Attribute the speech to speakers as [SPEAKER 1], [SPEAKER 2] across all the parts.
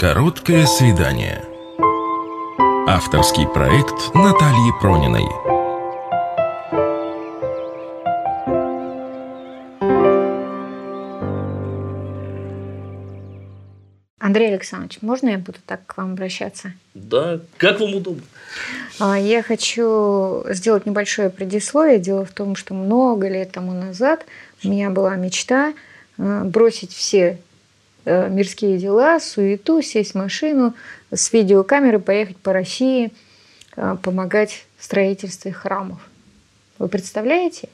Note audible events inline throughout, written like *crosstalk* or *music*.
[SPEAKER 1] Короткое свидание. Авторский проект Натальи Прониной.
[SPEAKER 2] Андрей Александрович, можно я буду так к вам обращаться?
[SPEAKER 3] Да, как вам удобно.
[SPEAKER 2] А, я хочу сделать небольшое предисловие. Дело в том, что много лет тому назад у меня была мечта а, бросить все мирские дела, суету, сесть в машину с видеокамерой, поехать по России, помогать в строительстве храмов. Вы представляете?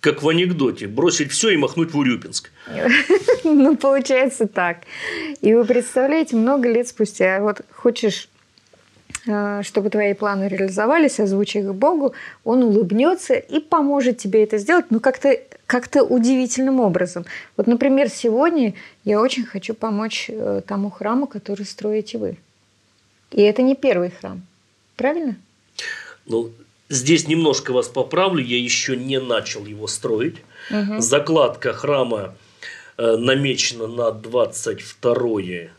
[SPEAKER 3] Как в анекдоте. Бросить все и махнуть в Урюпинск. *laughs*
[SPEAKER 2] Ну, получается так. И вы представляете, много лет спустя, вот хочешь э, чтобы твои планы реализовались, озвучи их Богу, он улыбнется и поможет тебе это сделать, но как-то как удивительным образом. Вот, например, сегодня я очень хочу помочь э, тому храму, который строите вы. И это не первый храм, правильно?
[SPEAKER 3] Ну, Здесь немножко вас поправлю, я еще не начал его строить. Угу. Закладка храма э, намечена на 22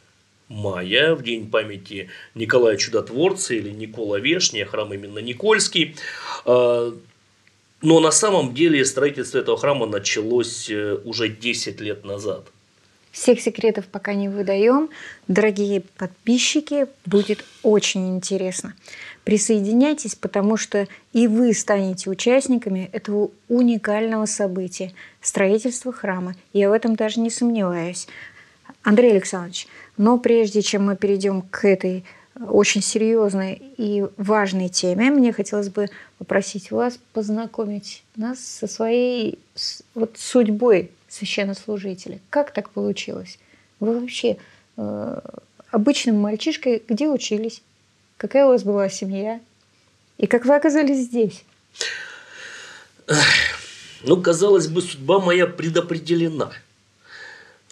[SPEAKER 3] мая, в день памяти Николая Чудотворца или Никола Вешния, храм именно Никольский. Но на самом деле строительство этого храма началось э, уже 10 лет назад.
[SPEAKER 2] Всех секретов пока не выдаем. Дорогие подписчики, будет очень интересно. Присоединяйтесь, потому что и вы станете участниками этого уникального события – строительства храма. Я в этом даже не сомневаюсь. Андрей Александрович, но прежде чем мы перейдем к этой очень серьезной и важной теме, мне хотелось бы попросить вас познакомить нас со своей вот, судьбой священнослужителя. Как так получилось? Вы вообще э, обычным мальчишкой где учились? Какая у вас была семья? И как вы оказались здесь?
[SPEAKER 3] Ну, казалось бы, судьба моя предопределена.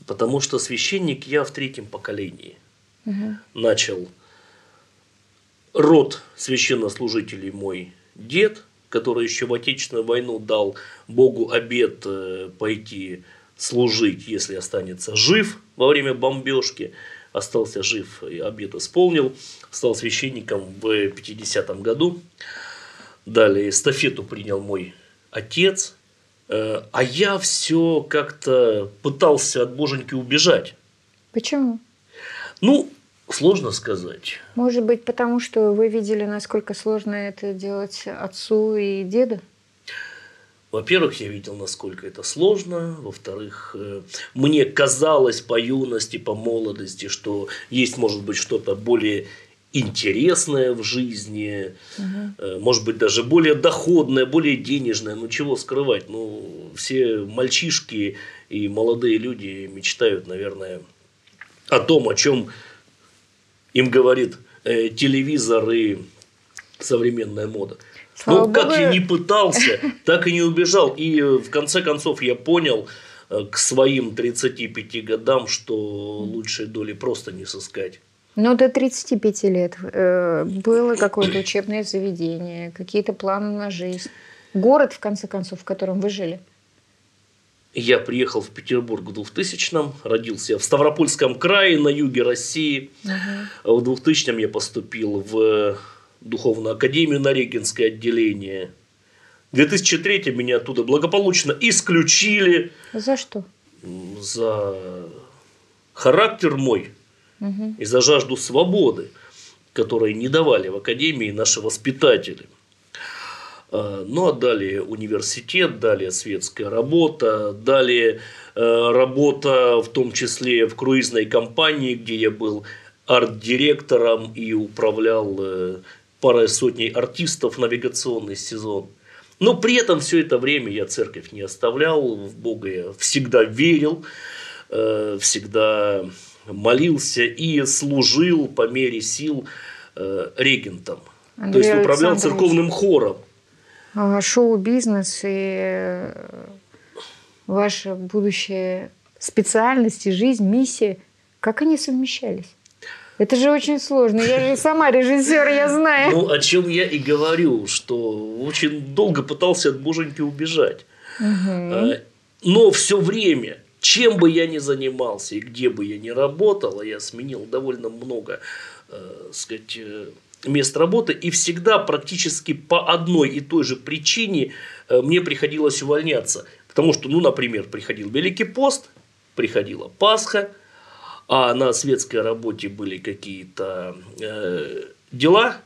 [SPEAKER 3] Потому что священник я в третьем поколении. Угу. Начал род священнослужителей мой дед, который еще в Отечественную войну дал Богу обед э, пойти служить, если останется жив во время бомбежки остался жив и обед исполнил, стал священником в 50-м году. Далее эстафету принял мой отец, э, а я все как-то пытался от боженьки убежать.
[SPEAKER 2] Почему?
[SPEAKER 3] Ну, сложно сказать.
[SPEAKER 2] Может быть, потому что вы видели, насколько сложно это делать отцу и деду?
[SPEAKER 3] Во-первых, я видел, насколько это сложно. Во-вторых, э, мне казалось по юности, по молодости, что есть, может быть, что-то более интересное в жизни, угу. может быть, даже более доходное, более денежное. Ну, чего скрывать? Ну, все мальчишки и молодые люди мечтают, наверное, о том, о чем им говорит э, телевизор и современная мода. Слава ну, Богу. как я не пытался, так и не убежал. И э, в конце концов я понял э, к своим 35 годам, что лучшей доли просто не сыскать.
[SPEAKER 2] Ну, до 35 лет э, было какое-то учебное заведение, какие-то планы на жизнь. Город, в конце концов, в котором вы жили.
[SPEAKER 3] Я приехал в Петербург в 2000-м, родился в Ставропольском крае на юге России. Угу. В 2000-м я поступил в Духовную Академию на Регенское отделение. В 2003 меня оттуда благополучно исключили.
[SPEAKER 2] За что?
[SPEAKER 3] За характер мой угу. и за жажду свободы, которые не давали в Академии наши воспитатели. А, ну а далее университет, далее светская работа, далее э, работа в том числе в круизной компании, где я был арт-директором и управлял э, парой сотней артистов навигационный сезон. Но при этом все это время я церковь не оставлял, в Бога я всегда верил, э, всегда молился и служил по мере сил э, регентом. Андрей То есть управлял церковным хором.
[SPEAKER 2] А шоу-бизнес и э, ваша будущая специальность и жизнь, миссия, как они совмещались? Это же очень сложно. Я же сама режиссер, я знаю.
[SPEAKER 3] Ну, о чем я и говорю, что очень долго пытался от боженьки убежать. Угу. Но все время чем бы я ни занимался и где бы я ни работал, а я сменил довольно много, э, сказать, э, мест работы, и всегда практически по одной и той же причине э, мне приходилось увольняться. Потому что, ну, например, приходил Великий пост, приходила Пасха, а на светской работе были какие-то э, дела,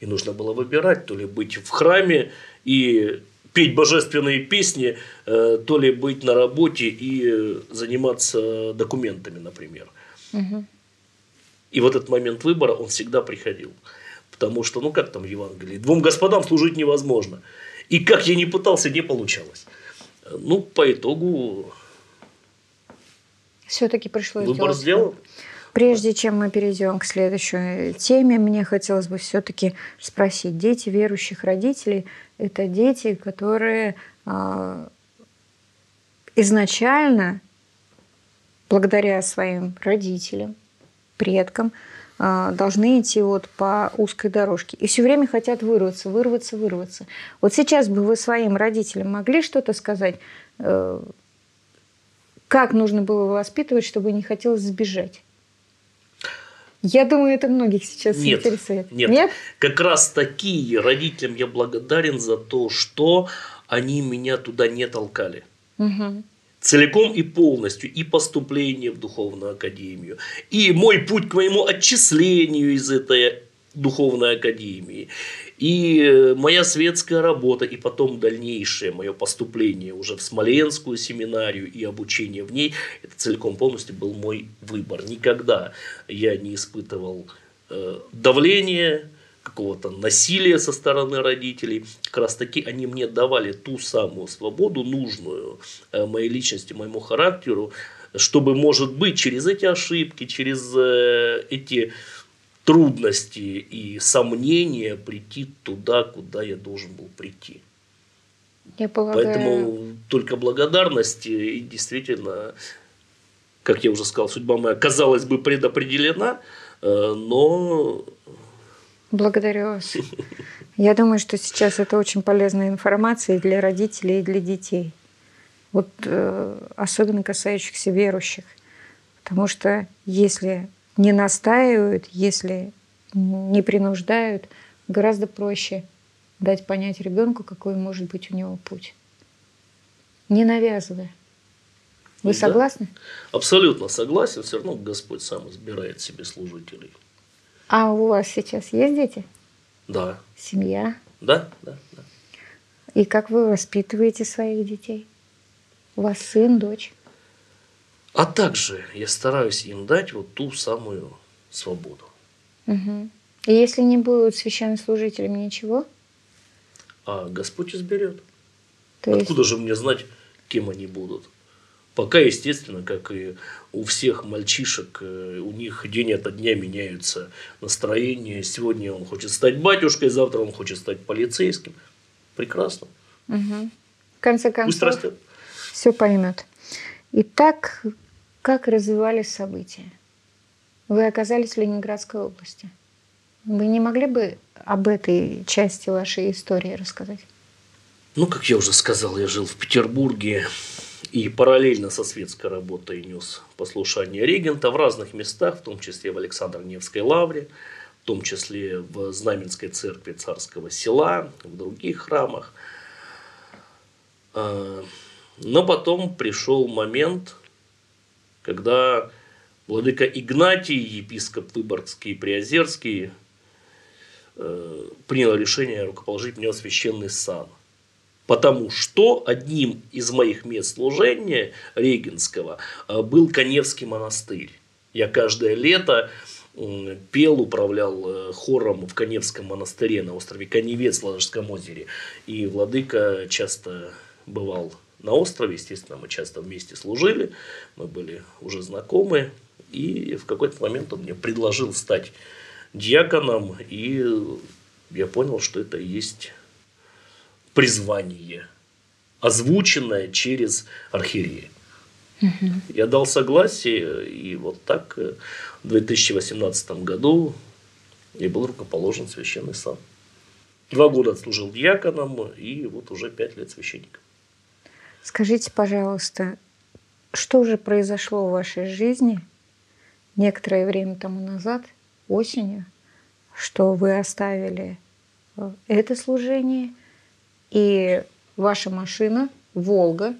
[SPEAKER 3] и нужно было выбирать, то ли быть в храме и петь божественные песни, э, то ли быть на работе и заниматься документами, например. Угу. И вот этот момент выбора, он всегда приходил. Потому что, ну как там в Евангелии, двум господам служить невозможно. И как я не пытался, не получалось. Ну, по итогу...
[SPEAKER 2] Все-таки пришлось
[SPEAKER 3] Выбор сделан.
[SPEAKER 2] Прежде чем мы перейдем к следующей теме, мне хотелось бы все-таки спросить. Дети верующих родителей – это дети, которые э, изначально, благодаря своим родителям, предкам, должны идти вот по узкой дорожке. И все время хотят вырваться, вырваться, вырваться. Вот сейчас бы вы своим родителям могли что-то сказать, э, как нужно было воспитывать, чтобы не хотелось сбежать? Я думаю, это многих сейчас
[SPEAKER 3] нет,
[SPEAKER 2] интересует.
[SPEAKER 3] Нет, нет. Как раз таки родителям я благодарен за то, что они меня туда не толкали. Угу. Целиком и полностью. И поступление в духовную академию, и мой путь к моему отчислению из этой духовной академии, и э, моя светская работа, и потом дальнейшее мое поступление уже в Смоленскую семинарию и обучение в ней, это целиком полностью был мой выбор. Никогда я не испытывал э, давления, какого-то насилия со стороны родителей. Как раз таки они мне давали ту самую свободу, нужную э, моей личности, моему характеру, чтобы, может быть, через эти ошибки, через э, эти трудности и сомнения прийти туда, куда я должен был прийти.
[SPEAKER 2] Я полагаю...
[SPEAKER 3] Поэтому только благодарность и действительно, как я уже сказал, судьба моя, казалось бы, предопределена, э, но...
[SPEAKER 2] Благодарю вас. Я думаю, что сейчас это очень полезная информация и для родителей, и для детей. Вот э, особенно касающихся верующих. Потому что если не настаивают, если не принуждают, гораздо проще дать понять ребенку, какой может быть у него путь. Не навязывая. Вы да, согласны?
[SPEAKER 3] Абсолютно согласен. Все равно Господь сам избирает себе служителей.
[SPEAKER 2] А у вас сейчас есть дети?
[SPEAKER 3] Да.
[SPEAKER 2] Семья?
[SPEAKER 3] Да, да, да.
[SPEAKER 2] И как вы воспитываете своих детей? У вас сын, дочь?
[SPEAKER 3] А также я стараюсь им дать вот ту самую свободу.
[SPEAKER 2] Угу. И если не будут священнослужителями, ничего?
[SPEAKER 3] А Господь изберет. То Откуда есть... же мне знать, кем они будут? Пока, естественно, как и у всех мальчишек, э, у них день ото дня меняются настроения. Сегодня он хочет стать батюшкой, завтра он хочет стать полицейским. Прекрасно.
[SPEAKER 2] Угу. В конце концов, все поймет. Итак, как развивались события? Вы оказались в Ленинградской области. Вы не могли бы об этой части вашей истории рассказать?
[SPEAKER 3] Ну, как я уже сказал, я жил в Петербурге и параллельно со светской работой нес послушание регента в разных местах, в том числе в Александр-Невской лавре, в том числе в Знаменской церкви царского села, в других храмах. А, но потом пришел момент, когда владыка Игнатий, епископ Выборгский и Приозерский, э, принял решение рукоположить мне священный сан. Потому что одним из моих мест служения Регенского э, был Коневский монастырь. Я каждое лето пел, управлял э, хором в Коневском монастыре на острове Коневец в Ладожском озере. И владыка часто бывал на острове. Естественно, мы часто вместе служили, мы были уже знакомы. И в какой-то момент он мне предложил стать диаконом, и я понял, что это и есть призвание, озвученное через архиерея. Угу. Я дал согласие, и вот так э, в 2018 году я был рукоположен священный сан. Два года отслужил диаконом, и вот уже пять лет священником.
[SPEAKER 2] Скажите, пожалуйста, что же произошло в вашей жизни некоторое время тому назад, осенью, что вы оставили э, это служение, и ваша машина «Волга»,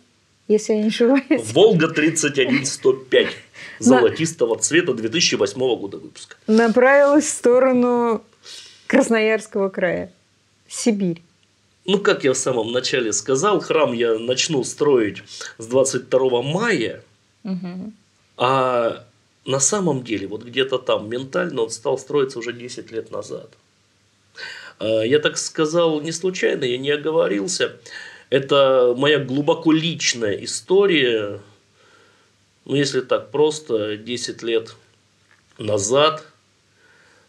[SPEAKER 2] если я не ошибаюсь.
[SPEAKER 3] «Волга 31105» *laughs* золотистого цвета 2008 года выпуска.
[SPEAKER 2] Направилась в сторону Красноярского края, Сибирь.
[SPEAKER 3] Ну, как я в самом начале сказал, храм я начну строить с 22 мая, угу. а на самом деле, вот где-то там ментально он стал строиться уже 10 лет назад. А, я так сказал не случайно, я не оговорился. Это моя глубоко личная история. Ну, если так просто, 10 лет назад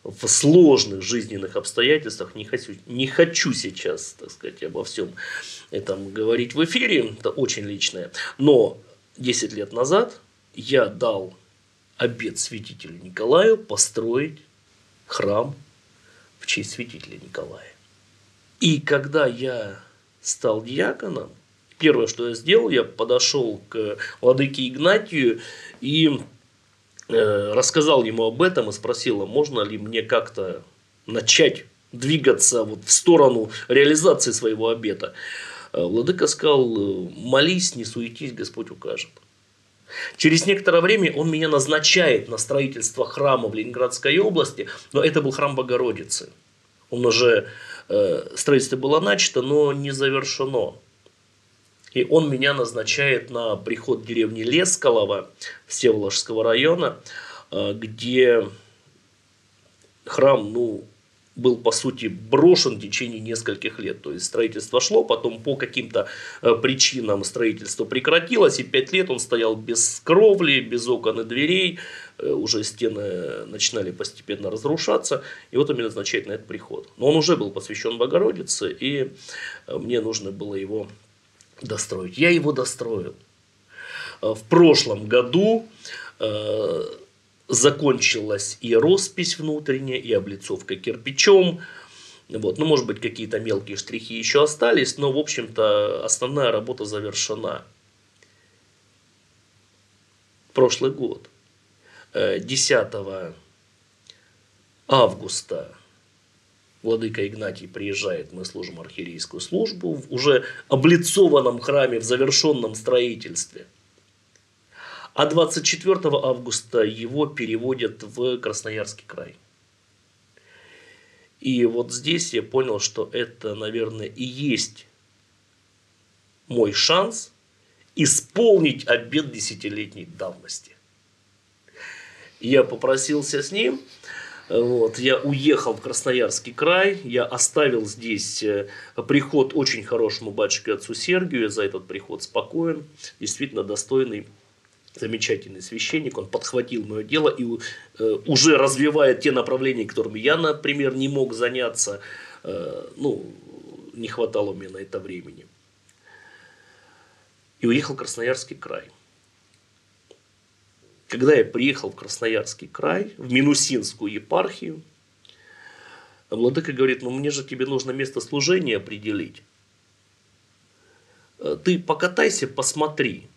[SPEAKER 3] в сложных жизненных обстоятельствах, не хочу, не хочу сейчас, так сказать, обо всем этом говорить в эфире, это очень личное, но 10 лет назад я дал обед святителю Николаю построить храм в честь святителя Николая. И когда я стал диаконом, первое, что я сделал, я подошел к владыке Игнатию и э, рассказал ему об этом и спросил, а можно ли мне как-то начать двигаться вот в сторону реализации своего обета. Э, владыка сказал, молись, не суетись, Господь укажет. Через некоторое время он меня назначает на строительство храма в Ленинградской области, но это был храм Богородицы. Он уже, э, строительство было начато, но не завершено. И он меня назначает на приход деревни Лескалова Всеволожского района, э, где храм, ну, был, по сути, брошен в течение нескольких лет. То есть строительство шло, потом по каким-то э, причинам строительство прекратилось, и пять лет он стоял без кровли, без окон и дверей, э, уже стены начинали постепенно разрушаться, и вот он меня назначает на этот приход. Но он уже был посвящен Богородице, и э, мне нужно было его достроить. Я его достроил. В прошлом году закончилась и роспись внутренняя, и облицовка кирпичом. Вот. Ну, может быть, какие-то мелкие штрихи еще остались, но, в общем-то, основная работа завершена. Прошлый год, 10 э, августа, Владыка Игнатий приезжает, мы служим архиерейскую службу в уже облицованном храме, в завершенном строительстве – а 24 августа его переводят в Красноярский край. И вот здесь я понял, что это, наверное, и есть мой шанс исполнить обед десятилетней давности. Я попросился с ним, вот, я уехал в Красноярский край, я оставил здесь э, приход очень хорошему батюшке отцу Сергию, я за этот приход спокоен, действительно достойный замечательный священник, он подхватил мое дело и э, уже развивает те направления, которыми я, например, не мог заняться, э, ну, не хватало мне на это времени. И уехал в Красноярский край. Когда я приехал в Красноярский край, в Минусинскую епархию, Владыка говорит, ну мне же тебе нужно место служения определить. Э, ты покатайся, посмотри,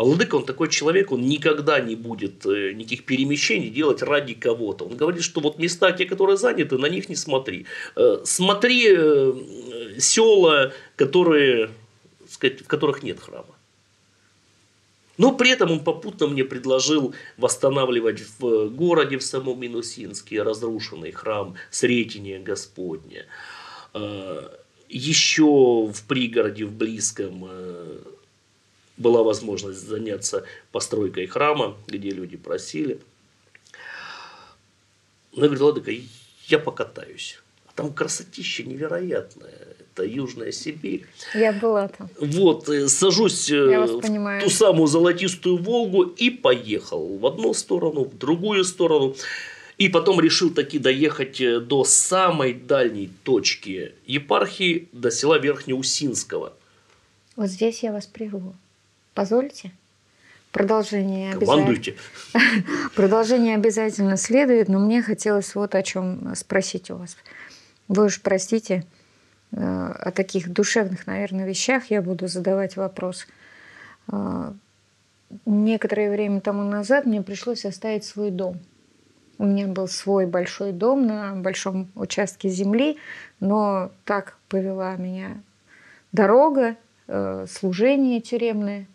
[SPEAKER 3] а владыка, он такой человек, он никогда не будет э, никаких перемещений делать ради кого-то. Он говорит, что вот места, те, которые заняты, на них не смотри. Э, смотри э, села, которые, сказать, в которых нет храма. Но при этом он попутно мне предложил восстанавливать в городе, в самом Минусинске, разрушенный храм Сретения Господня. Еще в пригороде, в близком, была возможность заняться постройкой храма, где люди просили. Я говорю, Ладыка, я покатаюсь. А там красотища невероятная. Это Южная Сибирь.
[SPEAKER 2] Я была там.
[SPEAKER 3] Вот, э, сажусь э, в понимаю. ту самую золотистую Волгу и поехал в одну сторону, в другую сторону. И потом решил таки доехать э, до самой дальней точки епархии, до села Верхнеусинского.
[SPEAKER 2] Вот здесь я вас прерву. Позвольте? Продолжение
[SPEAKER 3] Командуйте.
[SPEAKER 2] обязательно. *laughs* Продолжение обязательно следует, но мне хотелось вот о чем спросить у вас. Вы уж простите, э, о таких душевных, наверное, вещах я буду задавать вопрос. А, некоторое время тому назад мне пришлось оставить свой дом. У меня был свой большой дом на большом участке земли, но так повела меня дорога, э, служение тюремное.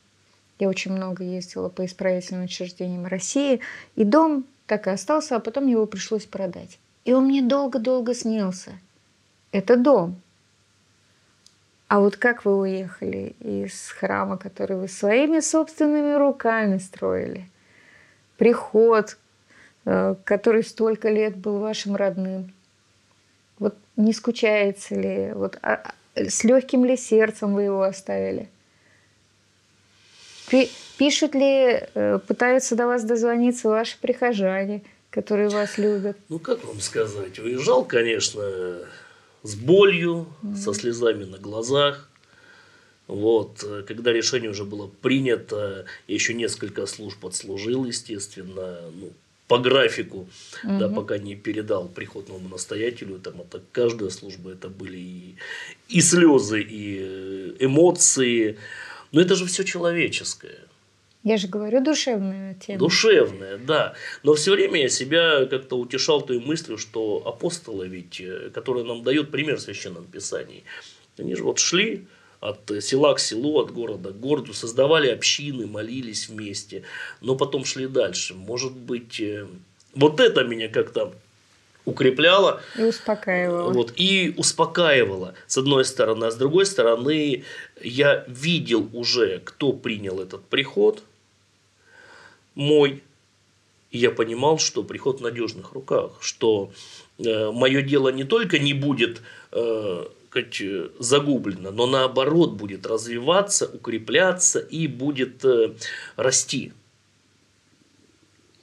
[SPEAKER 2] Я очень много ездила по исправительным учреждениям России. И дом так и остался, а потом его пришлось продать. И он мне долго-долго снился. Это дом. А вот как вы уехали из храма, который вы своими собственными руками строили? Приход, э, который столько лет был вашим родным. Вот не скучаете ли? Вот, а, а с легким ли сердцем вы его оставили? Пишут ли, э, пытаются до вас дозвониться ваши прихожане, которые вас любят?
[SPEAKER 3] Ну, как вам сказать? Уезжал, конечно, с болью, mm-hmm. со слезами на глазах. Вот, когда решение уже было принято, еще несколько служб отслужил, естественно, ну, по графику, угу. да, пока не передал приходному настоятелю, там это каждая служба, это были и, и слезы, и э, эмоции, но это же все человеческое.
[SPEAKER 2] Я же говорю, душевная тема.
[SPEAKER 3] Душевная, да. Но все время я себя как-то утешал той мыслью, что апостолы ведь, э, которые нам дают пример в Священном Писании, они же вот шли от села к селу, от города к городу, создавали общины, молились вместе, но потом шли дальше. Может быть, э, вот это меня как-то укрепляло.
[SPEAKER 2] И успокаивало.
[SPEAKER 3] Вот, и успокаивало, с одной стороны. А с другой стороны, я видел уже, кто принял этот приход, мой. И я понимал, что приход в надежных руках, что э, мое дело не только не будет э, сказать, э, загублено, но наоборот будет развиваться, укрепляться и будет э, расти.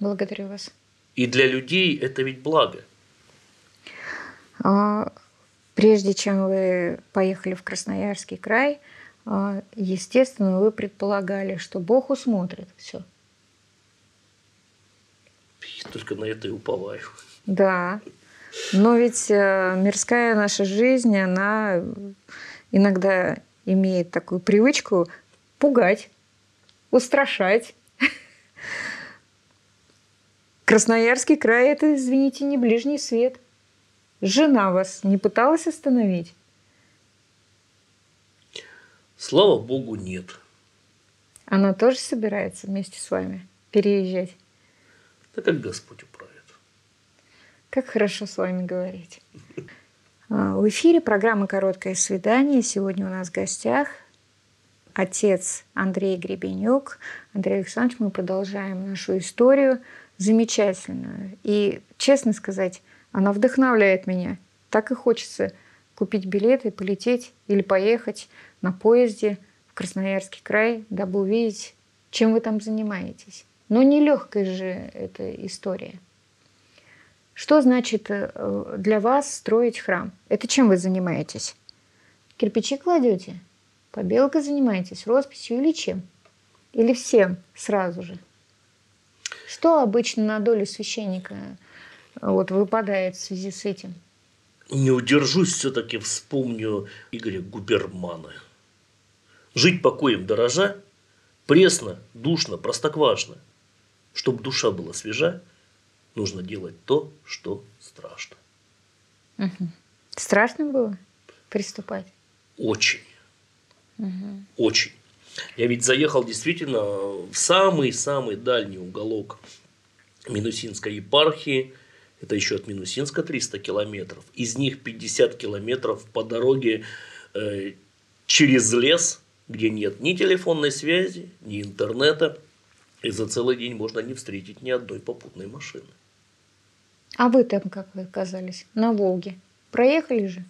[SPEAKER 2] Благодарю вас.
[SPEAKER 3] И для людей это ведь благо.
[SPEAKER 2] А, прежде чем вы поехали в Красноярский край, а, естественно, вы предполагали, что Бог усмотрит все.
[SPEAKER 3] Я только на это и уповаю.
[SPEAKER 2] Да. Но ведь э, мирская наша жизнь, она иногда имеет такую привычку пугать, устрашать. Красноярский край – это, извините, не ближний свет. Жена вас не пыталась остановить?
[SPEAKER 3] Слава богу, нет.
[SPEAKER 2] Она тоже собирается вместе с вами переезжать?
[SPEAKER 3] Да как Господь управляет.
[SPEAKER 2] Как хорошо с вами говорить. А, в эфире программа «Короткое свидание». Сегодня у нас в гостях отец Андрей Гребенюк. Андрей Александрович, мы продолжаем нашу историю замечательную. И, честно сказать, она вдохновляет меня. Так и хочется купить билеты, полететь или поехать на поезде в Красноярский край, дабы увидеть, чем вы там занимаетесь. Но нелегкая же эта история – что значит э, для вас строить храм? Это чем вы занимаетесь? Кирпичи кладете? Побелкой занимаетесь? Росписью или чем? Или всем сразу же? Что обычно на долю священника вот, выпадает в связи с этим?
[SPEAKER 3] Не удержусь, все-таки вспомню Игоря Губермана. Жить покоем дорожа, пресно, душно, простоквашно. Чтобы душа была свежа, нужно делать то, что страшно.
[SPEAKER 2] Угу. Страшно было приступать?
[SPEAKER 3] Очень. Угу. Очень. Я ведь заехал действительно в самый-самый дальний уголок Минусинской епархии. Это еще от Минусинска 300 километров. Из них 50 километров по дороге э, через лес, где нет ни телефонной связи, ни интернета. И за целый день можно не встретить ни одной попутной машины.
[SPEAKER 2] А вы там как вы оказались? На Волге. Проехали же?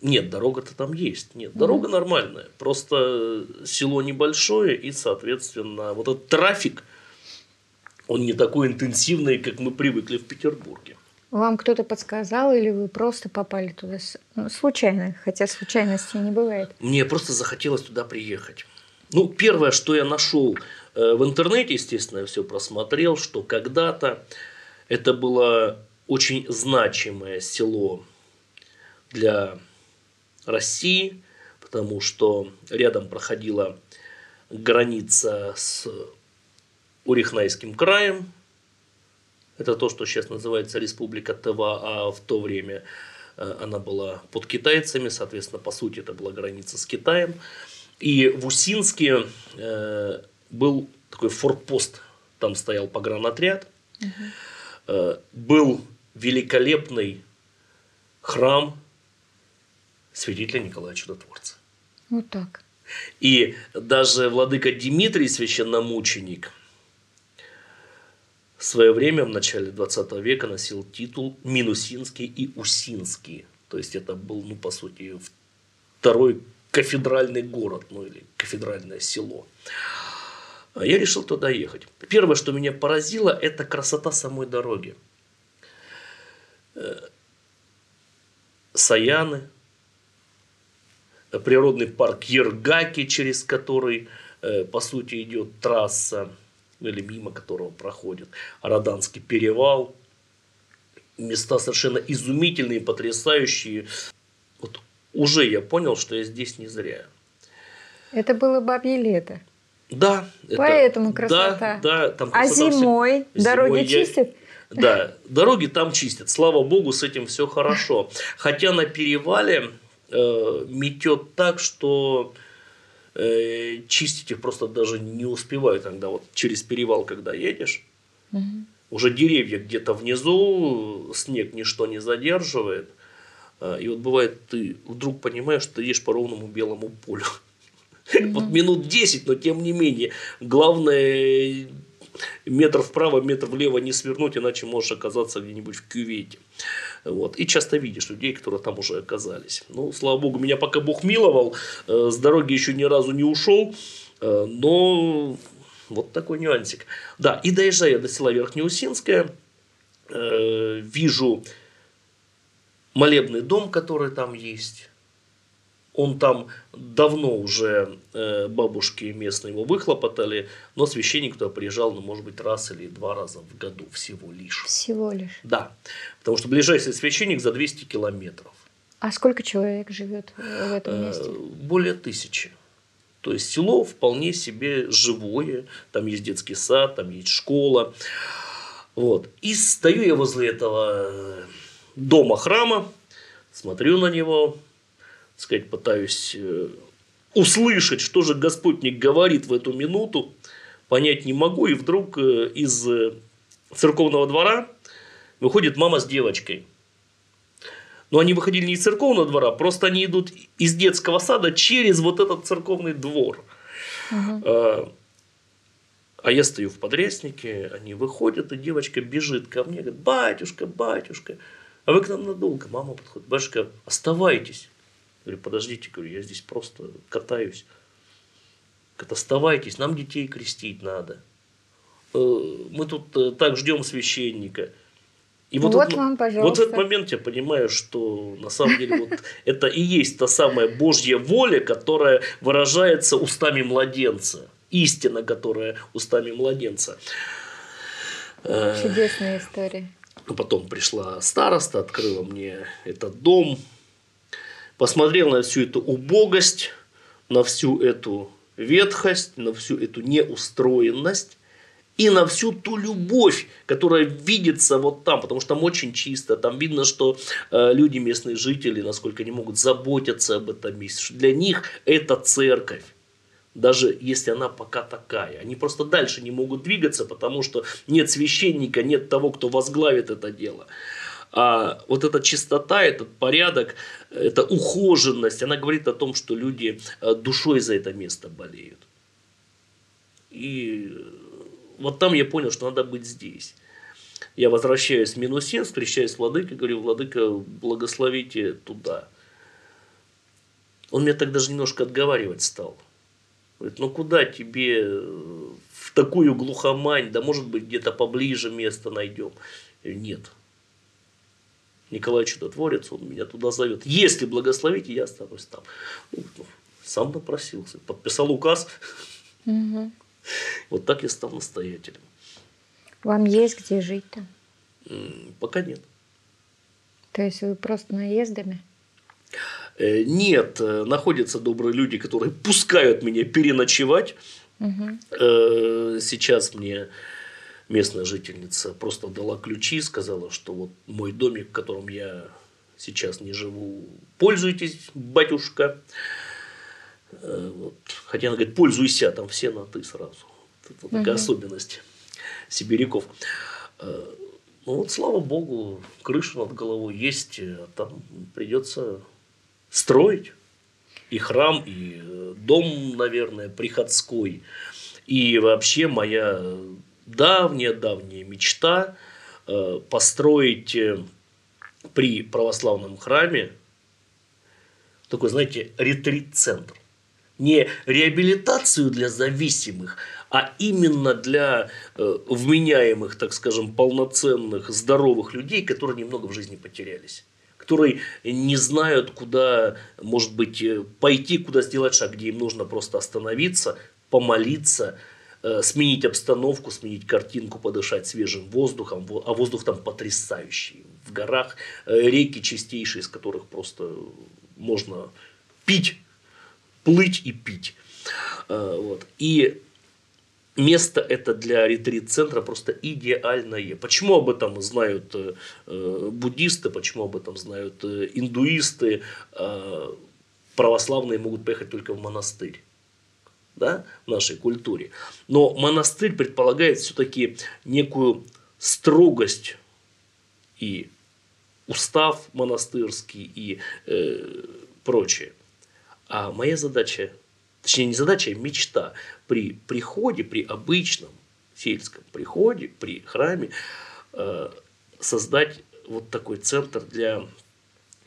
[SPEAKER 3] Нет, дорога-то там есть. Нет, дорога mm. нормальная. Просто село небольшое, и, соответственно, вот этот трафик, он не такой интенсивный, как мы привыкли в Петербурге.
[SPEAKER 2] Вам кто-то подсказал, или вы просто попали туда ну, случайно, хотя случайностей не бывает?
[SPEAKER 3] Мне просто захотелось туда приехать. Ну, первое, что я нашел э, в интернете, естественно, я все просмотрел, что когда-то это было очень значимое село для России, потому что рядом проходила граница с Урихнайским краем. Это то, что сейчас называется Республика Тыва, а в то время э, она была под китайцами, соответственно, по сути, это была граница с Китаем. И в Усинске э, был такой форпост, там стоял погранотряд, угу. был великолепный храм святителя Николая Чудотворца.
[SPEAKER 2] Вот так.
[SPEAKER 3] И даже владыка Дмитрий, священномученик, в свое время, в начале 20 века, носил титул Минусинский и Усинский. То есть это был, ну, по сути, второй кафедральный город, ну или кафедральное село. А я решил туда ехать. Первое, что меня поразило, это красота самой дороги. Э, Саяны, природный парк Ергаки, через который, э, по сути, идет трасса, или мимо которого проходит Роданский перевал. Места совершенно изумительные, потрясающие. Вот уже я понял, что я здесь не зря.
[SPEAKER 2] Это было бабье лето.
[SPEAKER 3] Да.
[SPEAKER 2] Поэтому это, красота.
[SPEAKER 3] Да, да, там
[SPEAKER 2] а зимой все, дороги зимой чистят?
[SPEAKER 3] Я, да, дороги там чистят. Слава богу, с этим все хорошо. Хотя на перевале э, метет так, что э, чистить их просто даже не успевают, когда вот через перевал, когда едешь. Угу. Уже деревья где-то внизу, снег ничто не задерживает. Э, и вот бывает, ты вдруг понимаешь, что ты едешь по ровному белому полю. Mm-hmm. *laughs* Вот минут 10, но тем не менее. Главное метр вправо, метр влево не свернуть, иначе можешь оказаться где-нибудь в кювете. Вот. И часто видишь людей, которые там уже оказались. Ну, слава богу, меня пока Бог миловал, э, с дороги еще ни разу не ушел, э, но вот такой нюансик. Да, и доезжая до села Верхнеусинское, э, вижу молебный дом, который там есть. Он там давно уже э, бабушки местные его выхлопотали, но священник туда приезжал, ну, может быть, раз или два раза в году всего лишь.
[SPEAKER 2] Всего лишь.
[SPEAKER 3] Да, потому что ближайший священник за 200 километров.
[SPEAKER 2] А сколько человек живет в этом э, месте?
[SPEAKER 3] Более тысячи. То есть село вполне себе живое, там есть детский сад, там есть школа. Вот. И стою я возле этого дома храма, смотрю на него, сказать, пытаюсь э, услышать, что же Господник говорит в эту минуту, понять не могу, и вдруг э, из э, церковного двора выходит мама с девочкой. Но они выходили не из церковного двора, просто они идут из детского сада через вот этот церковный двор. Угу. А, а я стою в подряснике, они выходят, и девочка бежит ко мне, говорит, батюшка, батюшка, а вы к нам надолго. Мама подходит, батюшка, оставайтесь. Говорю, подождите, говорю, я здесь просто катаюсь. Говорит, оставайтесь, нам детей крестить надо. Э, мы тут э, так ждем священника.
[SPEAKER 2] И вот, вот, вам, пожалуйста.
[SPEAKER 3] вот в этот момент я понимаю, что на самом деле вот это и есть та самая Божья воля, которая выражается устами младенца. Истина, которая устами младенца.
[SPEAKER 2] Э, Чудесная история.
[SPEAKER 3] Потом пришла староста, открыла мне этот дом, посмотрел на всю эту убогость, на всю эту ветхость, на всю эту неустроенность и на всю ту любовь, которая видится вот там, потому что там очень чисто, там видно, что э, люди, местные жители, насколько они могут заботиться об этом месте, что для них это церковь. Даже если она пока такая. Они просто дальше не могут двигаться, потому что нет священника, нет того, кто возглавит это дело. А вот эта чистота, этот порядок, эта ухоженность, она говорит о том, что люди э, душой за это место болеют. И вот там я понял, что надо быть здесь. Я возвращаюсь в Минусин, встречаюсь с Владыкой, говорю, Владыка, благословите туда. Он меня так даже немножко отговаривать стал. Говорит, ну куда тебе в такую глухомань, да может быть где-то поближе место найдем. Я говорю, нет, Николай Чудотворец, он меня туда зовет. Если благословите, я останусь там. Ну, сам напросился, подписал указ. Угу. Вот так я стал настоятелем.
[SPEAKER 2] Вам есть где жить там?
[SPEAKER 3] Пока нет.
[SPEAKER 2] То есть вы просто наездами?
[SPEAKER 3] Э, нет, э, находятся добрые люди, которые пускают меня переночевать. Угу. Сейчас мне местная жительница просто дала ключи, сказала, что вот мой домик, в котором я сейчас не живу, пользуйтесь, батюшка. Вот. Хотя она говорит, пользуйся, там все на ты сразу. Это такая угу. особенность сибиряков. Ну вот, слава богу, крыша над головой есть, а там придется строить. И храм, и э, дом, наверное, приходской. И вообще моя давняя-давняя мечта э, построить э, при православном храме такой, знаете, ретрит-центр. Не реабилитацию для зависимых, а именно для э, вменяемых, так скажем, полноценных, здоровых людей, которые немного в жизни потерялись которые не знают, куда, может быть, э, пойти, куда сделать шаг, где им нужно просто остановиться, помолиться, сменить обстановку, сменить картинку, подышать свежим воздухом, а воздух там потрясающий. В горах реки чистейшие, из которых просто можно пить, плыть и пить. Вот. И место это для ретрит-центра просто идеальное. Почему об этом знают э, э, буддисты, почему об этом знают э, индуисты, православные могут поехать только в монастырь да, в нашей культуре. Но монастырь предполагает все-таки некую строгость и устав монастырский и э, прочее. А моя задача точнее не задача, а мечта при приходе, при обычном сельском приходе, при храме э, создать вот такой центр для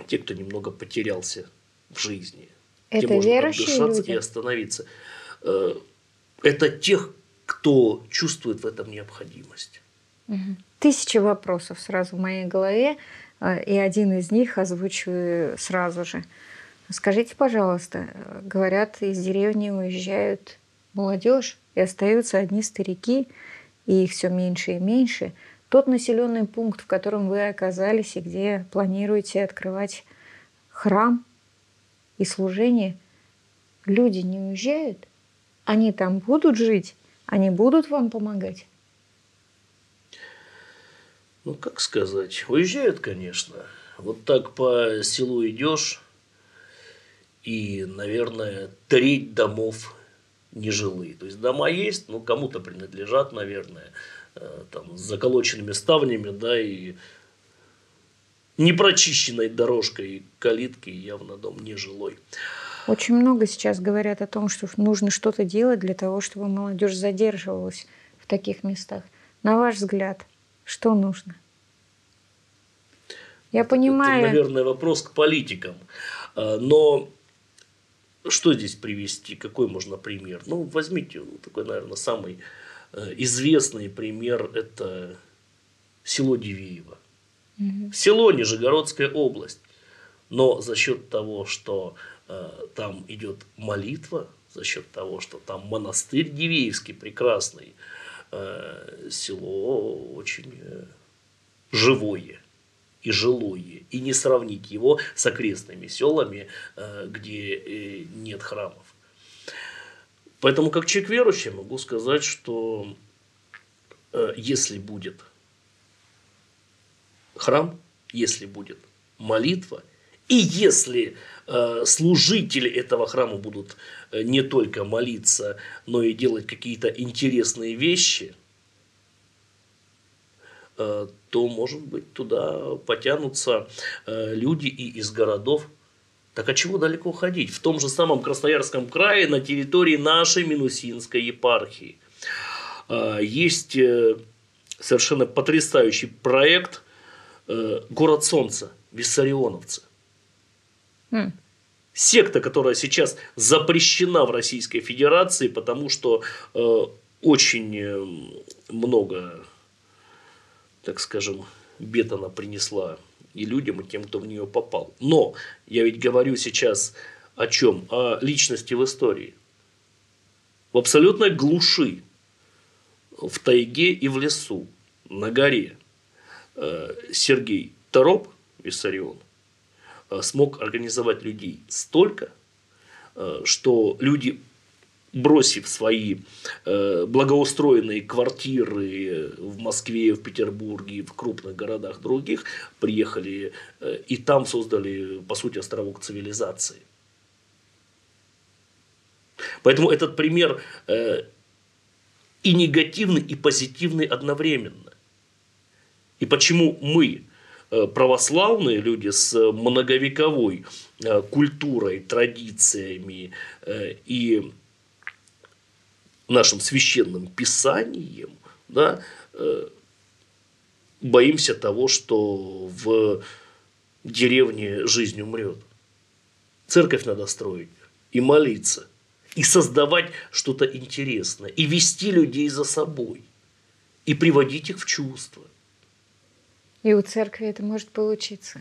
[SPEAKER 3] тех, кто немного потерялся в жизни.
[SPEAKER 2] Это где можно верующие люди?
[SPEAKER 3] и остановиться. Э, это тех, кто чувствует в этом необходимость.
[SPEAKER 2] Тысячи вопросов сразу в моей голове, э, и один из них озвучиваю сразу же – Скажите, пожалуйста, говорят, из деревни уезжают молодежь, и остаются одни старики, и их все меньше и меньше. Тот населенный пункт, в котором вы оказались, и где планируете открывать храм и служение, люди не уезжают? Они там будут жить? Они будут вам помогать?
[SPEAKER 3] Ну, как сказать, уезжают, конечно. Вот так по селу идешь, и, наверное, треть домов нежилые. То есть дома есть, но кому-то принадлежат, наверное, э, там, с заколоченными ставнями, да, и непрочищенной дорожкой калитки явно дом нежилой.
[SPEAKER 2] Очень много сейчас говорят о том, что нужно что-то делать для того, чтобы молодежь задерживалась в таких местах. На ваш взгляд, что нужно? Я понимаю.
[SPEAKER 3] Это, наверное, вопрос к политикам. Э, но что здесь привести? Какой можно пример? Ну, возьмите такой, наверное, самый э, известный пример – это село Дивеево. Угу. Село Нижегородская область. Но за счет того, что там идет молитва, за счет того, что там монастырь Дивеевский прекрасный, э, село очень э, живое и жилое, и не сравнить его с окрестными селами, э, где э, нет храмов. Поэтому, как человек верующий, могу сказать, что э, если будет храм, если будет молитва, и если служители этого храма будут не только молиться, но и делать какие-то интересные вещи – Э, то, может быть, туда потянутся э, люди и из городов. Так а чего далеко ходить? В том же самом Красноярском крае, на территории нашей Минусинской епархии, э, есть совершенно потрясающий проект «Город солнца», Виссарионовцы. Секта, которая сейчас запрещена в Российской Федерации, потому что очень много так скажем, бед она принесла и людям, и тем, кто в нее попал. Но я ведь говорю сейчас о чем? О личности в истории. В абсолютной глуши, в тайге и в лесу, на горе, э, Сергей Тороп, Виссарион, э, смог организовать людей столько, э, что люди бросив свои э, благоустроенные квартиры в Москве, в Петербурге, в крупных городах других, приехали э, и там создали, по сути, островок цивилизации. Поэтому этот пример э, и негативный, и позитивный одновременно. И почему мы, э, православные люди с многовековой э, культурой, традициями э, и нашим священным писанием, да, э, боимся того, что в деревне жизнь умрет. Церковь надо строить и молиться, и создавать что-то интересное, и вести людей за собой, и приводить их в чувство.
[SPEAKER 2] И у церкви это может получиться.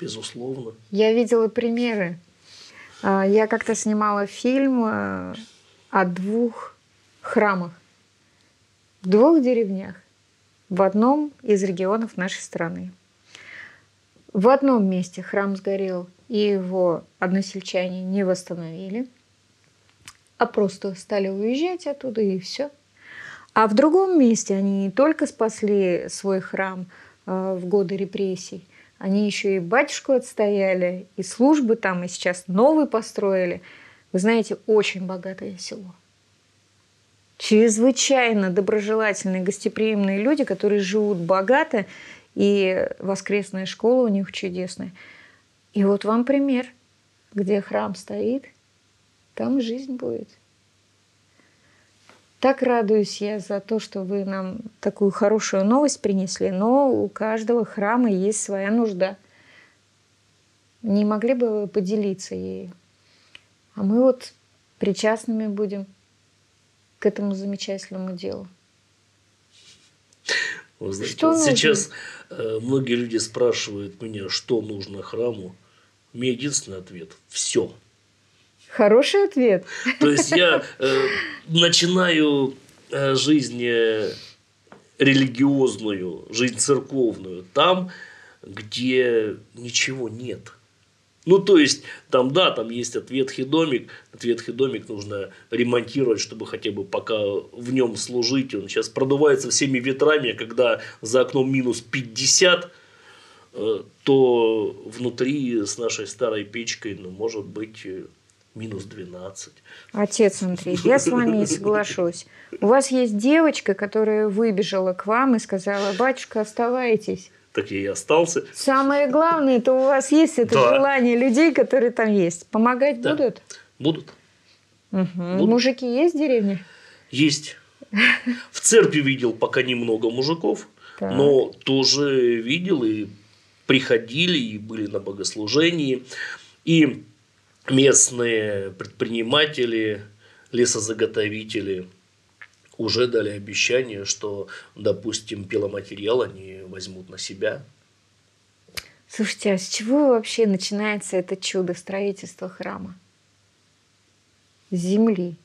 [SPEAKER 3] Безусловно.
[SPEAKER 2] Я видела примеры. А, я как-то снимала фильм э, о двух храмах в двух деревнях в одном из регионов нашей страны. В одном месте храм сгорел, и его односельчане не восстановили, а просто стали уезжать оттуда, и все. А в другом месте они не только спасли свой храм э, в годы репрессий, они еще и батюшку отстояли, и службы там, и сейчас новый построили – вы знаете, очень богатое село. Чрезвычайно доброжелательные, гостеприимные люди, которые живут богато, и воскресная школа у них чудесная. И вот вам пример, где храм стоит, там жизнь будет. Так радуюсь я за то, что вы нам такую хорошую новость принесли, но у каждого храма есть своя нужда. Не могли бы вы поделиться ею? А мы вот причастными будем к этому замечательному делу.
[SPEAKER 3] Вы знаете, что вот сейчас э, многие люди спрашивают меня, что нужно храму. У меня единственный ответ – все.
[SPEAKER 2] Хороший ответ.
[SPEAKER 3] То есть я э, начинаю э, жизнь э, религиозную, жизнь церковную там, где ничего нет – ну, то есть, там, да, там есть ответхий домик. Ответхий домик нужно ремонтировать, чтобы хотя бы пока в нем служить. Он сейчас продувается всеми ветрами, а когда за окном минус 50, э, то внутри с нашей старой печкой, ну, может быть, э, минус 12.
[SPEAKER 2] Отец Андрей, я с вами не соглашусь. У вас есть девочка, которая выбежала к вам и сказала, батюшка, оставайтесь
[SPEAKER 3] так я и остался.
[SPEAKER 2] Самое главное, это у вас есть это да. желание людей, которые там есть. Помогать да. будут?
[SPEAKER 3] Будут.
[SPEAKER 2] Угу. будут. Мужики есть в деревне?
[SPEAKER 3] Есть. В церкви видел пока немного мужиков, так. но тоже видел и приходили, и были на богослужении. И местные предприниматели, лесозаготовители – уже дали обещание, что, допустим, пиломатериал они возьмут на себя.
[SPEAKER 2] Слушайте, а с чего вообще начинается это чудо строительства храма? С земли.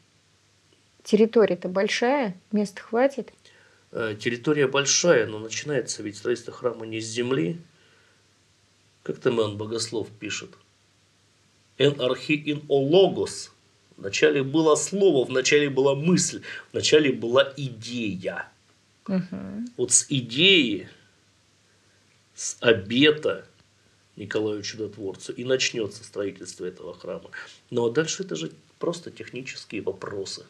[SPEAKER 2] Территория-то большая, места хватит?
[SPEAKER 3] Э, территория большая, но начинается ведь строительство храма не с земли. Как там он Богослов пишет? «Эн архи ин ологос» Вначале было слово, вначале была мысль, вначале была идея. Угу. Вот с идеи, с обета Николаю Чудотворцу и начнется строительство этого храма. Ну а дальше это же просто технические вопросы.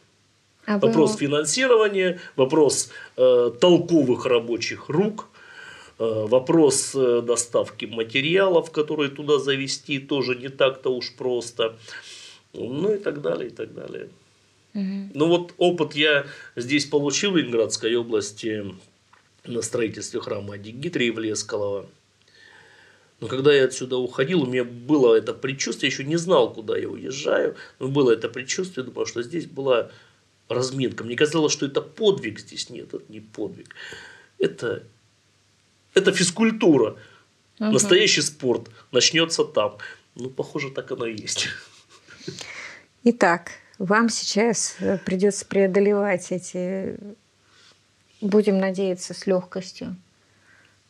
[SPEAKER 3] А вопрос вы... финансирования, вопрос э, толковых рабочих рук, вопрос э, доставки материалов, которые туда завести, тоже не так-то уж просто ну и так далее, и так далее. Угу. Ну вот опыт я здесь получил в Ленинградской области на строительстве храма Дигитрии в Лескалово. Но когда я отсюда уходил, у меня было это предчувствие, я еще не знал, куда я уезжаю, но было это предчувствие, думал, что здесь была разминка. Мне казалось, что это подвиг здесь. Нет, это не подвиг. Это, это физкультура. Угу. Настоящий спорт начнется там. Ну, похоже, так оно и есть.
[SPEAKER 2] Итак, вам сейчас э, придется преодолевать эти, будем надеяться, с легкостью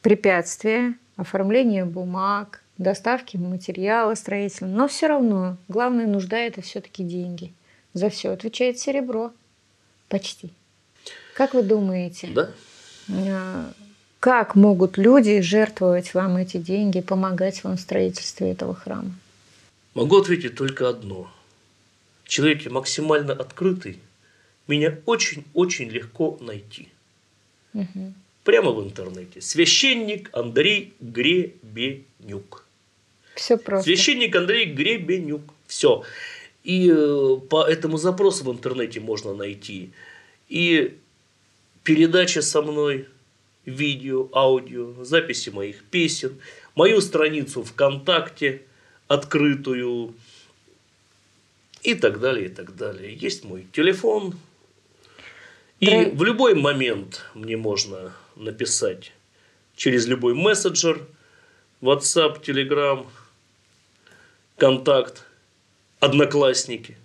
[SPEAKER 2] препятствия, оформление бумаг, доставки материала строительного. Но все равно главная нужда – это все-таки деньги. За все отвечает серебро. Почти. Как вы думаете?
[SPEAKER 3] Да.
[SPEAKER 2] Как могут люди жертвовать вам эти деньги, помогать вам в строительстве этого храма?
[SPEAKER 3] Могу ответить только одно. Человек максимально открытый, меня очень-очень легко найти.
[SPEAKER 2] Угу.
[SPEAKER 3] Прямо в интернете. Священник Андрей Гребенюк.
[SPEAKER 2] Все просто.
[SPEAKER 3] Священник Андрей Гребенюк. Все. И э, по этому запросу в интернете можно найти и передача со мной, видео, аудио, записи моих песен, мою страницу ВКонтакте, открытую и так далее, и так далее. Есть мой телефон. И в любой момент мне можно написать через любой мессенджер, WhatsApp, Telegram, контакт, одноклассники.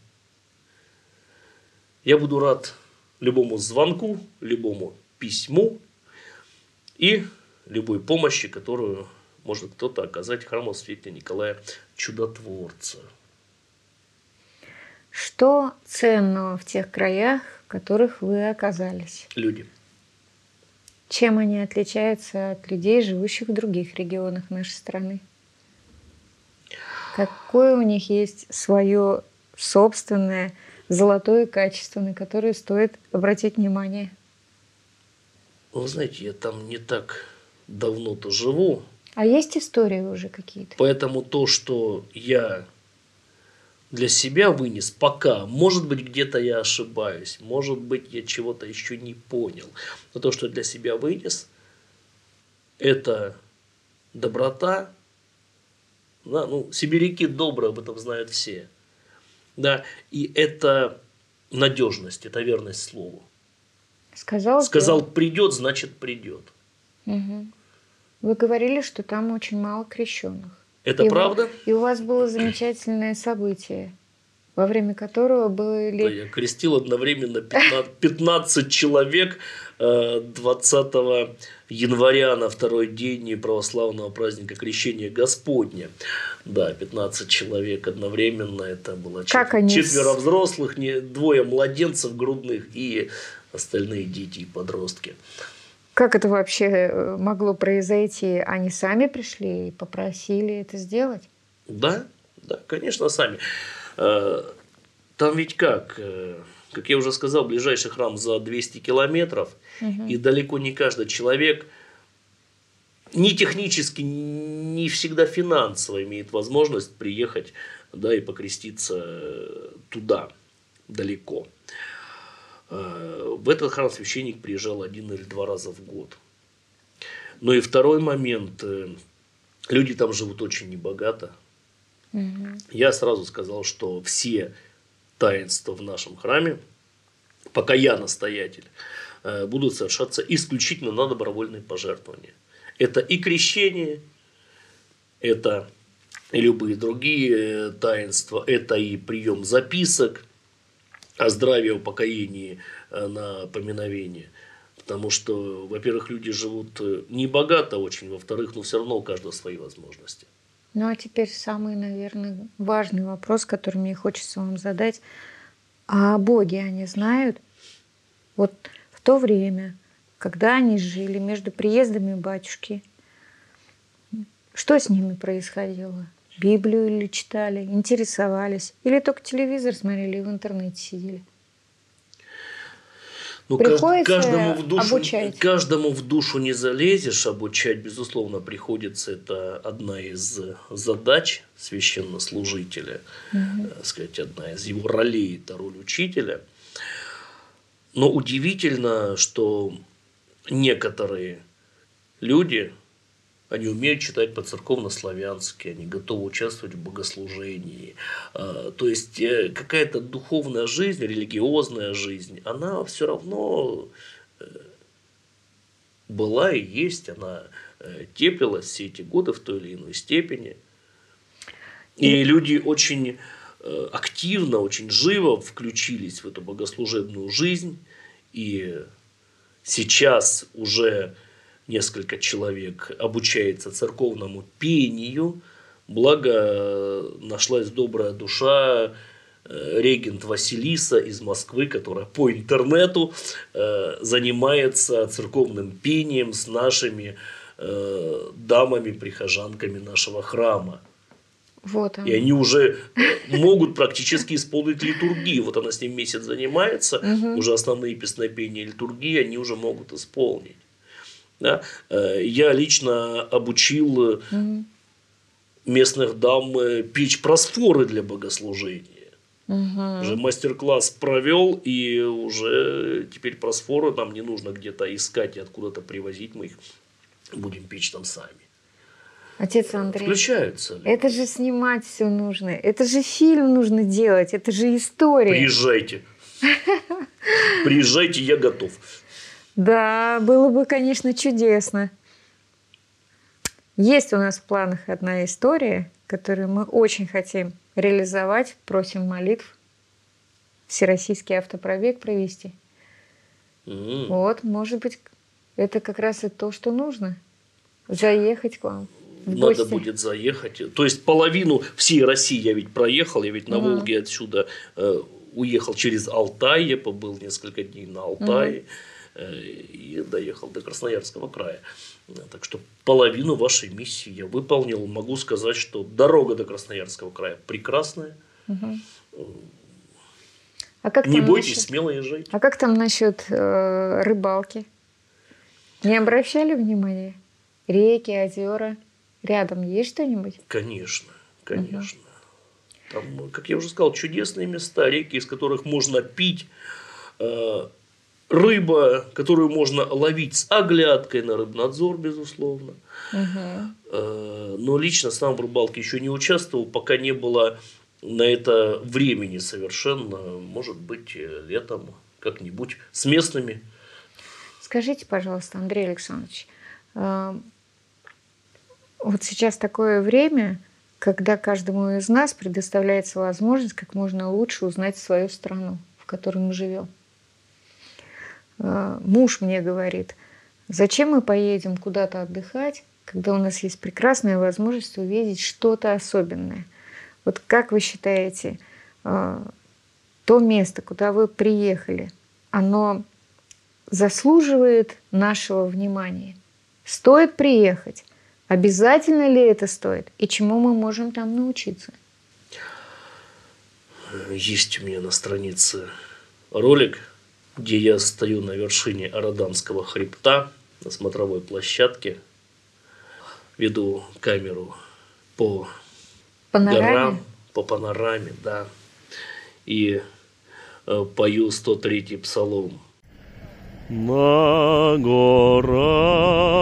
[SPEAKER 3] Я буду рад любому звонку, любому письму и любой помощи, которую может кто-то оказать храму святителя Николая Чудотворца.
[SPEAKER 2] Что ценного в тех краях, в которых вы оказались?
[SPEAKER 3] Люди.
[SPEAKER 2] Чем они отличаются от людей, живущих в других регионах нашей страны? Какое у них есть свое собственное золотое качество, на которое стоит обратить внимание?
[SPEAKER 3] Вы знаете, я там не так давно-то живу.
[SPEAKER 2] А есть истории уже какие-то?
[SPEAKER 3] Поэтому то, что я для себя вынес пока, может быть, где-то я ошибаюсь, может быть, я чего-то еще не понял. Но то, что для себя вынес, это доброта. Да, ну, сибиряки добрые, об этом знают все. Да, и это надежность, это верность слову.
[SPEAKER 2] Сказал,
[SPEAKER 3] Сказал, придет, значит придет.
[SPEAKER 2] Угу. Вы говорили, что там очень мало крещенных.
[SPEAKER 3] Это
[SPEAKER 2] и
[SPEAKER 3] правда?
[SPEAKER 2] Вы, и у вас было замечательное событие, во время которого были...
[SPEAKER 3] Да, я крестил одновременно 15, 15 *laughs* человек 20 э, января на второй день православного праздника Крещения Господня. Да, 15 человек одновременно. Это было
[SPEAKER 2] как чет... они...
[SPEAKER 3] четверо взрослых, не... двое младенцев грудных и остальные дети и подростки.
[SPEAKER 2] Как это вообще э, могло произойти? Они сами пришли и попросили это сделать?
[SPEAKER 3] Да, да, конечно, сами. Э, там ведь как? Э, как я уже сказал, ближайший храм за 200 километров, угу. и далеко не каждый человек ни технически, ни всегда финансово имеет возможность приехать да, и покреститься туда, далеко. Э, в этот храм священник приезжал один или два раза в год. Ну и второй момент. Э, люди там живут очень небогато. Угу. Я сразу сказал, что все таинства в нашем храме, пока я настоятель, э, будут совершаться исключительно на добровольные пожертвования. Это и крещение, это и любые другие таинства, это и прием записок – о здравии, упокоении э, на поминовение. Потому что, во-первых, люди живут э, не богато очень, во-вторых, но все равно у каждого свои возможности.
[SPEAKER 2] Ну а теперь самый, наверное, важный вопрос, который мне хочется вам задать. А о Боге они знают? Вот в то время, когда они жили между приездами батюшки, что с ними происходило? Библию или читали, интересовались, или только телевизор смотрели и в интернете сидели?
[SPEAKER 3] Ну, приходится каждому в, душу, обучать. каждому в душу не залезешь, обучать, безусловно, приходится. Это одна из задач священнослужителя, угу. сказать, одна из его ролей, это роль учителя. Но удивительно, что некоторые люди, они умеют читать по-церковно-славянски, они готовы участвовать в богослужении. А, то есть э, какая-то духовная жизнь, религиозная жизнь, она все равно э, была и есть, она э, теплилась все эти годы в той или иной степени. И люди очень активно, очень живо включились в эту богослужебную жизнь. И сейчас уже несколько человек обучается церковному пению, Благо нашлась добрая душа, Э, регент Василиса из Москвы, которая по интернету э, занимается церковным пением с нашими э, дамами-прихожанками нашего храма.
[SPEAKER 2] Вот
[SPEAKER 3] И они уже могут практически исполнить литургию. Вот она с ним месяц занимается, угу. уже основные песнопения литургии они уже могут исполнить. Да? Я лично обучил угу. местных дам печь просфоры для богослужения. Угу. Уже мастер-класс провел, и уже теперь просфоры нам не нужно где-то искать и откуда-то привозить, мы их будем печь там сами.
[SPEAKER 2] Отец Андрей.
[SPEAKER 3] Включаются.
[SPEAKER 2] Ли? Это же снимать все нужно. Это же фильм нужно делать. Это же история.
[SPEAKER 3] Приезжайте. *laughs* Приезжайте, я готов.
[SPEAKER 2] Да, было бы, конечно, чудесно. Есть у нас в планах одна история, которую мы очень хотим реализовать, просим молитв, всероссийский автопробег провести. Mm. Вот, может быть, это как раз и то, что нужно. Заехать к вам.
[SPEAKER 3] Надо будет заехать. То есть половину всей России я ведь проехал, я ведь на угу. Волге отсюда э, уехал через Алтай, я побыл несколько дней на Алтае угу. Э, и доехал до Красноярского края. Так что половину вашей миссии я выполнил. Могу сказать, что дорога до Красноярского края прекрасная. Угу. А как Не бойтесь, насчет... смело езжайте.
[SPEAKER 2] А как там насчет э, рыбалки? Не обращали внимания? Реки, озера. Рядом есть что-нибудь?
[SPEAKER 3] Конечно, конечно. Угу. Там, как я уже сказал, чудесные места, реки, из которых можно пить. Э, рыба, которую можно ловить с оглядкой на рыбнадзор, безусловно. Угу. Но лично сам в рыбалке еще не участвовал, пока не было на это времени совершенно. Может быть, летом как-нибудь с местными.
[SPEAKER 2] Скажите, пожалуйста, Андрей Александрович, э, вот сейчас такое время, когда каждому из нас предоставляется возможность как можно лучше узнать свою страну, в которой мы живем. А, муж мне говорит, зачем мы поедем куда-то отдыхать, когда у нас есть прекрасная возможность увидеть что-то особенное. Вот как вы считаете, а, то место, куда вы приехали, оно заслуживает нашего внимания? Стоит приехать? Обязательно ли это стоит? И чему мы можем там научиться?
[SPEAKER 3] Есть у меня на странице ролик где я стою на вершине Араданского хребта на смотровой площадке, веду камеру по панораме. горам, по панораме, да, и э, пою 103-й псалом. На горах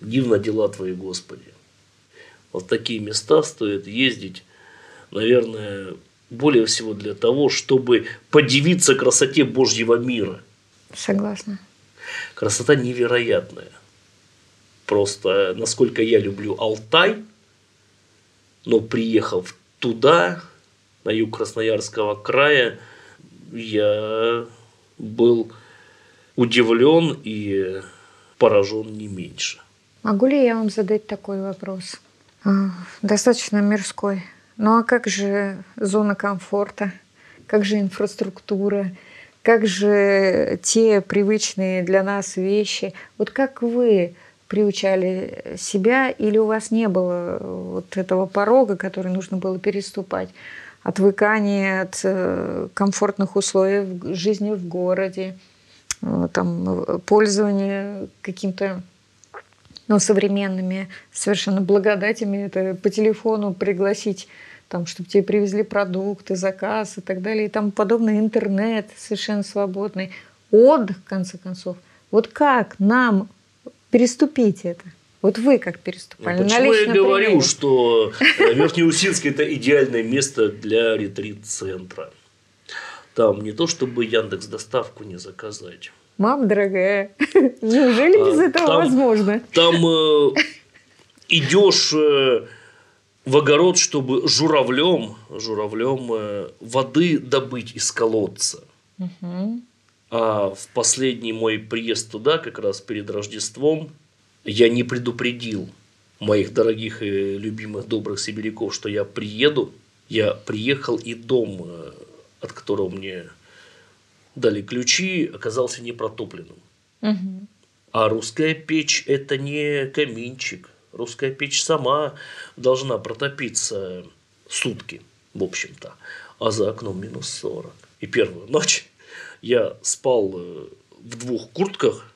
[SPEAKER 3] Дивно дела Твои, Господи. Вот такие места стоит ездить, наверное, более всего для того, чтобы подивиться красоте Божьего мира.
[SPEAKER 2] Согласна.
[SPEAKER 3] Красота невероятная. Просто, насколько я люблю Алтай, но приехав туда, на юг Красноярского края, я был удивлен и поражен не меньше.
[SPEAKER 2] Могу ли я вам задать такой вопрос? А, достаточно мирской. Ну а как же зона комфорта? Как же инфраструктура? Как же те привычные для нас вещи? Вот как вы приучали себя, или у вас не было вот этого порога, который нужно было переступать? Отвыкание от э, комфортных условий жизни в городе, э, там, пользование каким-то ну, современными совершенно благодатями. Это по телефону пригласить там, чтобы тебе привезли продукты, заказ и так далее, и тому подобное, интернет совершенно свободный, отдых, в конце концов. Вот как нам переступить это? Вот вы как переступали?
[SPEAKER 3] Ну, почему я говорю, примере? что э, Верхнеусинск – это идеальное место для ретрит-центра. Там не то, чтобы Яндекс доставку не заказать.
[SPEAKER 2] Мам, дорогая, *laughs* неужели без а, этого там, возможно?
[SPEAKER 3] Там э, идешь э, в огород, чтобы журавлем, журавлем э, воды добыть из колодца. Угу. А в последний мой приезд туда, как раз перед Рождеством, я не предупредил моих дорогих и любимых добрых сибиряков, что я приеду. Я приехал, и дом, э, от которого мне дали ключи, оказался не протопленным. Угу. А русская печь – это не каминчик. Русская печь сама должна протопиться сутки, в общем-то. А за окном минус 40. И первую ночь я спал э, в двух куртках,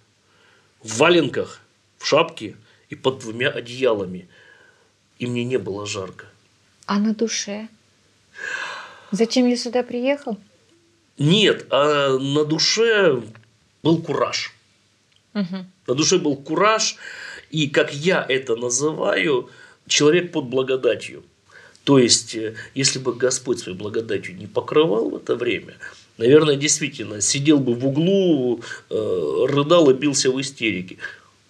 [SPEAKER 3] в валенках, в шапке и под двумя одеялами. И мне не было жарко.
[SPEAKER 2] А на душе? Зачем я сюда приехал?
[SPEAKER 3] Нет, а на душе был кураж. Угу. На душе был кураж, и как я это называю, человек под благодатью. То есть, э, если бы Господь своей благодатью не покрывал в это время, наверное, действительно сидел бы в углу, э, рыдал и бился в истерике.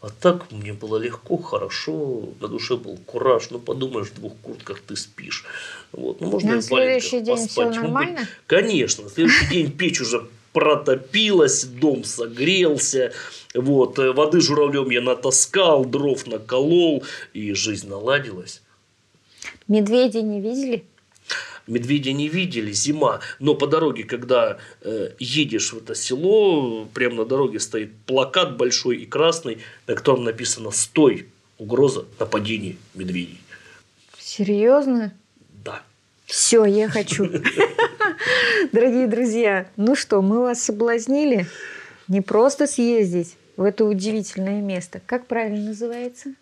[SPEAKER 3] А так мне было легко, хорошо, на душе был кураж. Ну, подумаешь, в двух куртках ты спишь. Вот. Ну, можно
[SPEAKER 2] на следующий день поспать. все нормально?
[SPEAKER 3] Конечно, на следующий день печь уже протопилась, дом согрелся, вот, э, воды журавлем я натаскал, дров наколол, и жизнь наладилась.
[SPEAKER 2] Медведи не видели?
[SPEAKER 3] Медведя не видели, зима, но по дороге, когда э, едешь в это село, прямо на дороге стоит плакат большой и красный, на котором написано «Стой! Угроза нападения медведей».
[SPEAKER 2] Серьезно?
[SPEAKER 3] Да.
[SPEAKER 2] Все, я хочу. *laughs* Дорогие друзья, ну что, мы вас соблазнили не просто съездить в это удивительное место. Как правильно называется?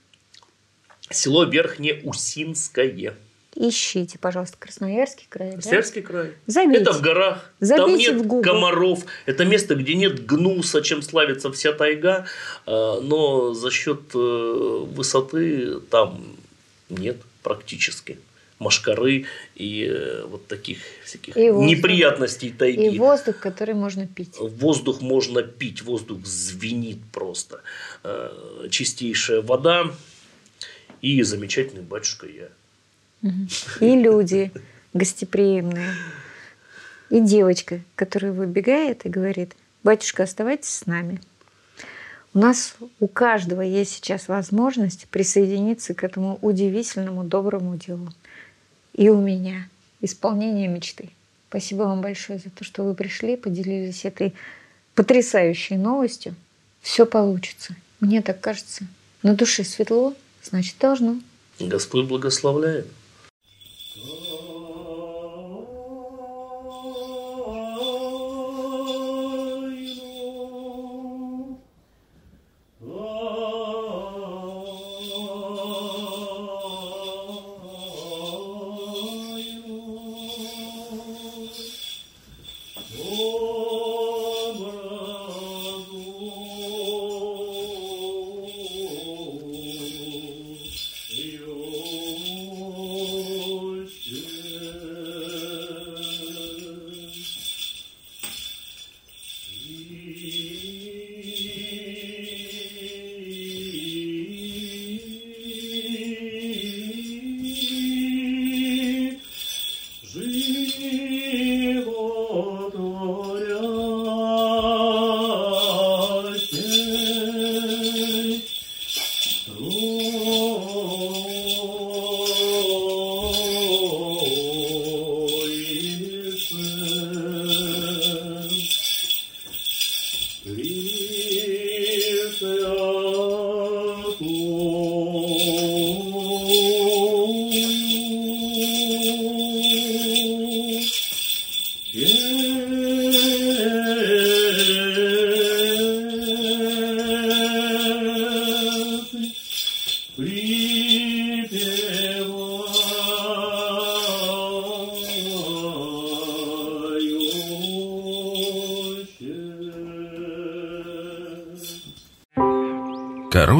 [SPEAKER 3] Село Верхнее Усинское.
[SPEAKER 2] Ищите, пожалуйста, Красноярский край.
[SPEAKER 3] Красноярский да? край.
[SPEAKER 2] Забейте.
[SPEAKER 3] Это в горах.
[SPEAKER 2] Забейте
[SPEAKER 3] Там нет
[SPEAKER 2] в
[SPEAKER 3] комаров. Это место, где нет гнуса, чем славится вся тайга. А, но за счет э, высоты там нет практически машкары и э, вот таких всяких и неприятностей тайги.
[SPEAKER 2] И воздух, который можно пить.
[SPEAKER 3] Воздух можно пить, воздух звенит просто. Э, чистейшая вода и замечательный батюшка я.
[SPEAKER 2] И люди гостеприимные. И девочка, которая выбегает и говорит, батюшка, оставайтесь с нами. У нас у каждого есть сейчас возможность присоединиться к этому удивительному доброму делу. И у меня исполнение мечты. Спасибо вам большое за то, что вы пришли, поделились этой потрясающей новостью. Все получится. Мне так кажется. На душе светло, значит должно.
[SPEAKER 3] Господь благословляет.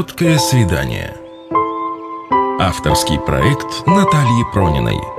[SPEAKER 1] Короткое свидание. Авторский проект Натальи Прониной.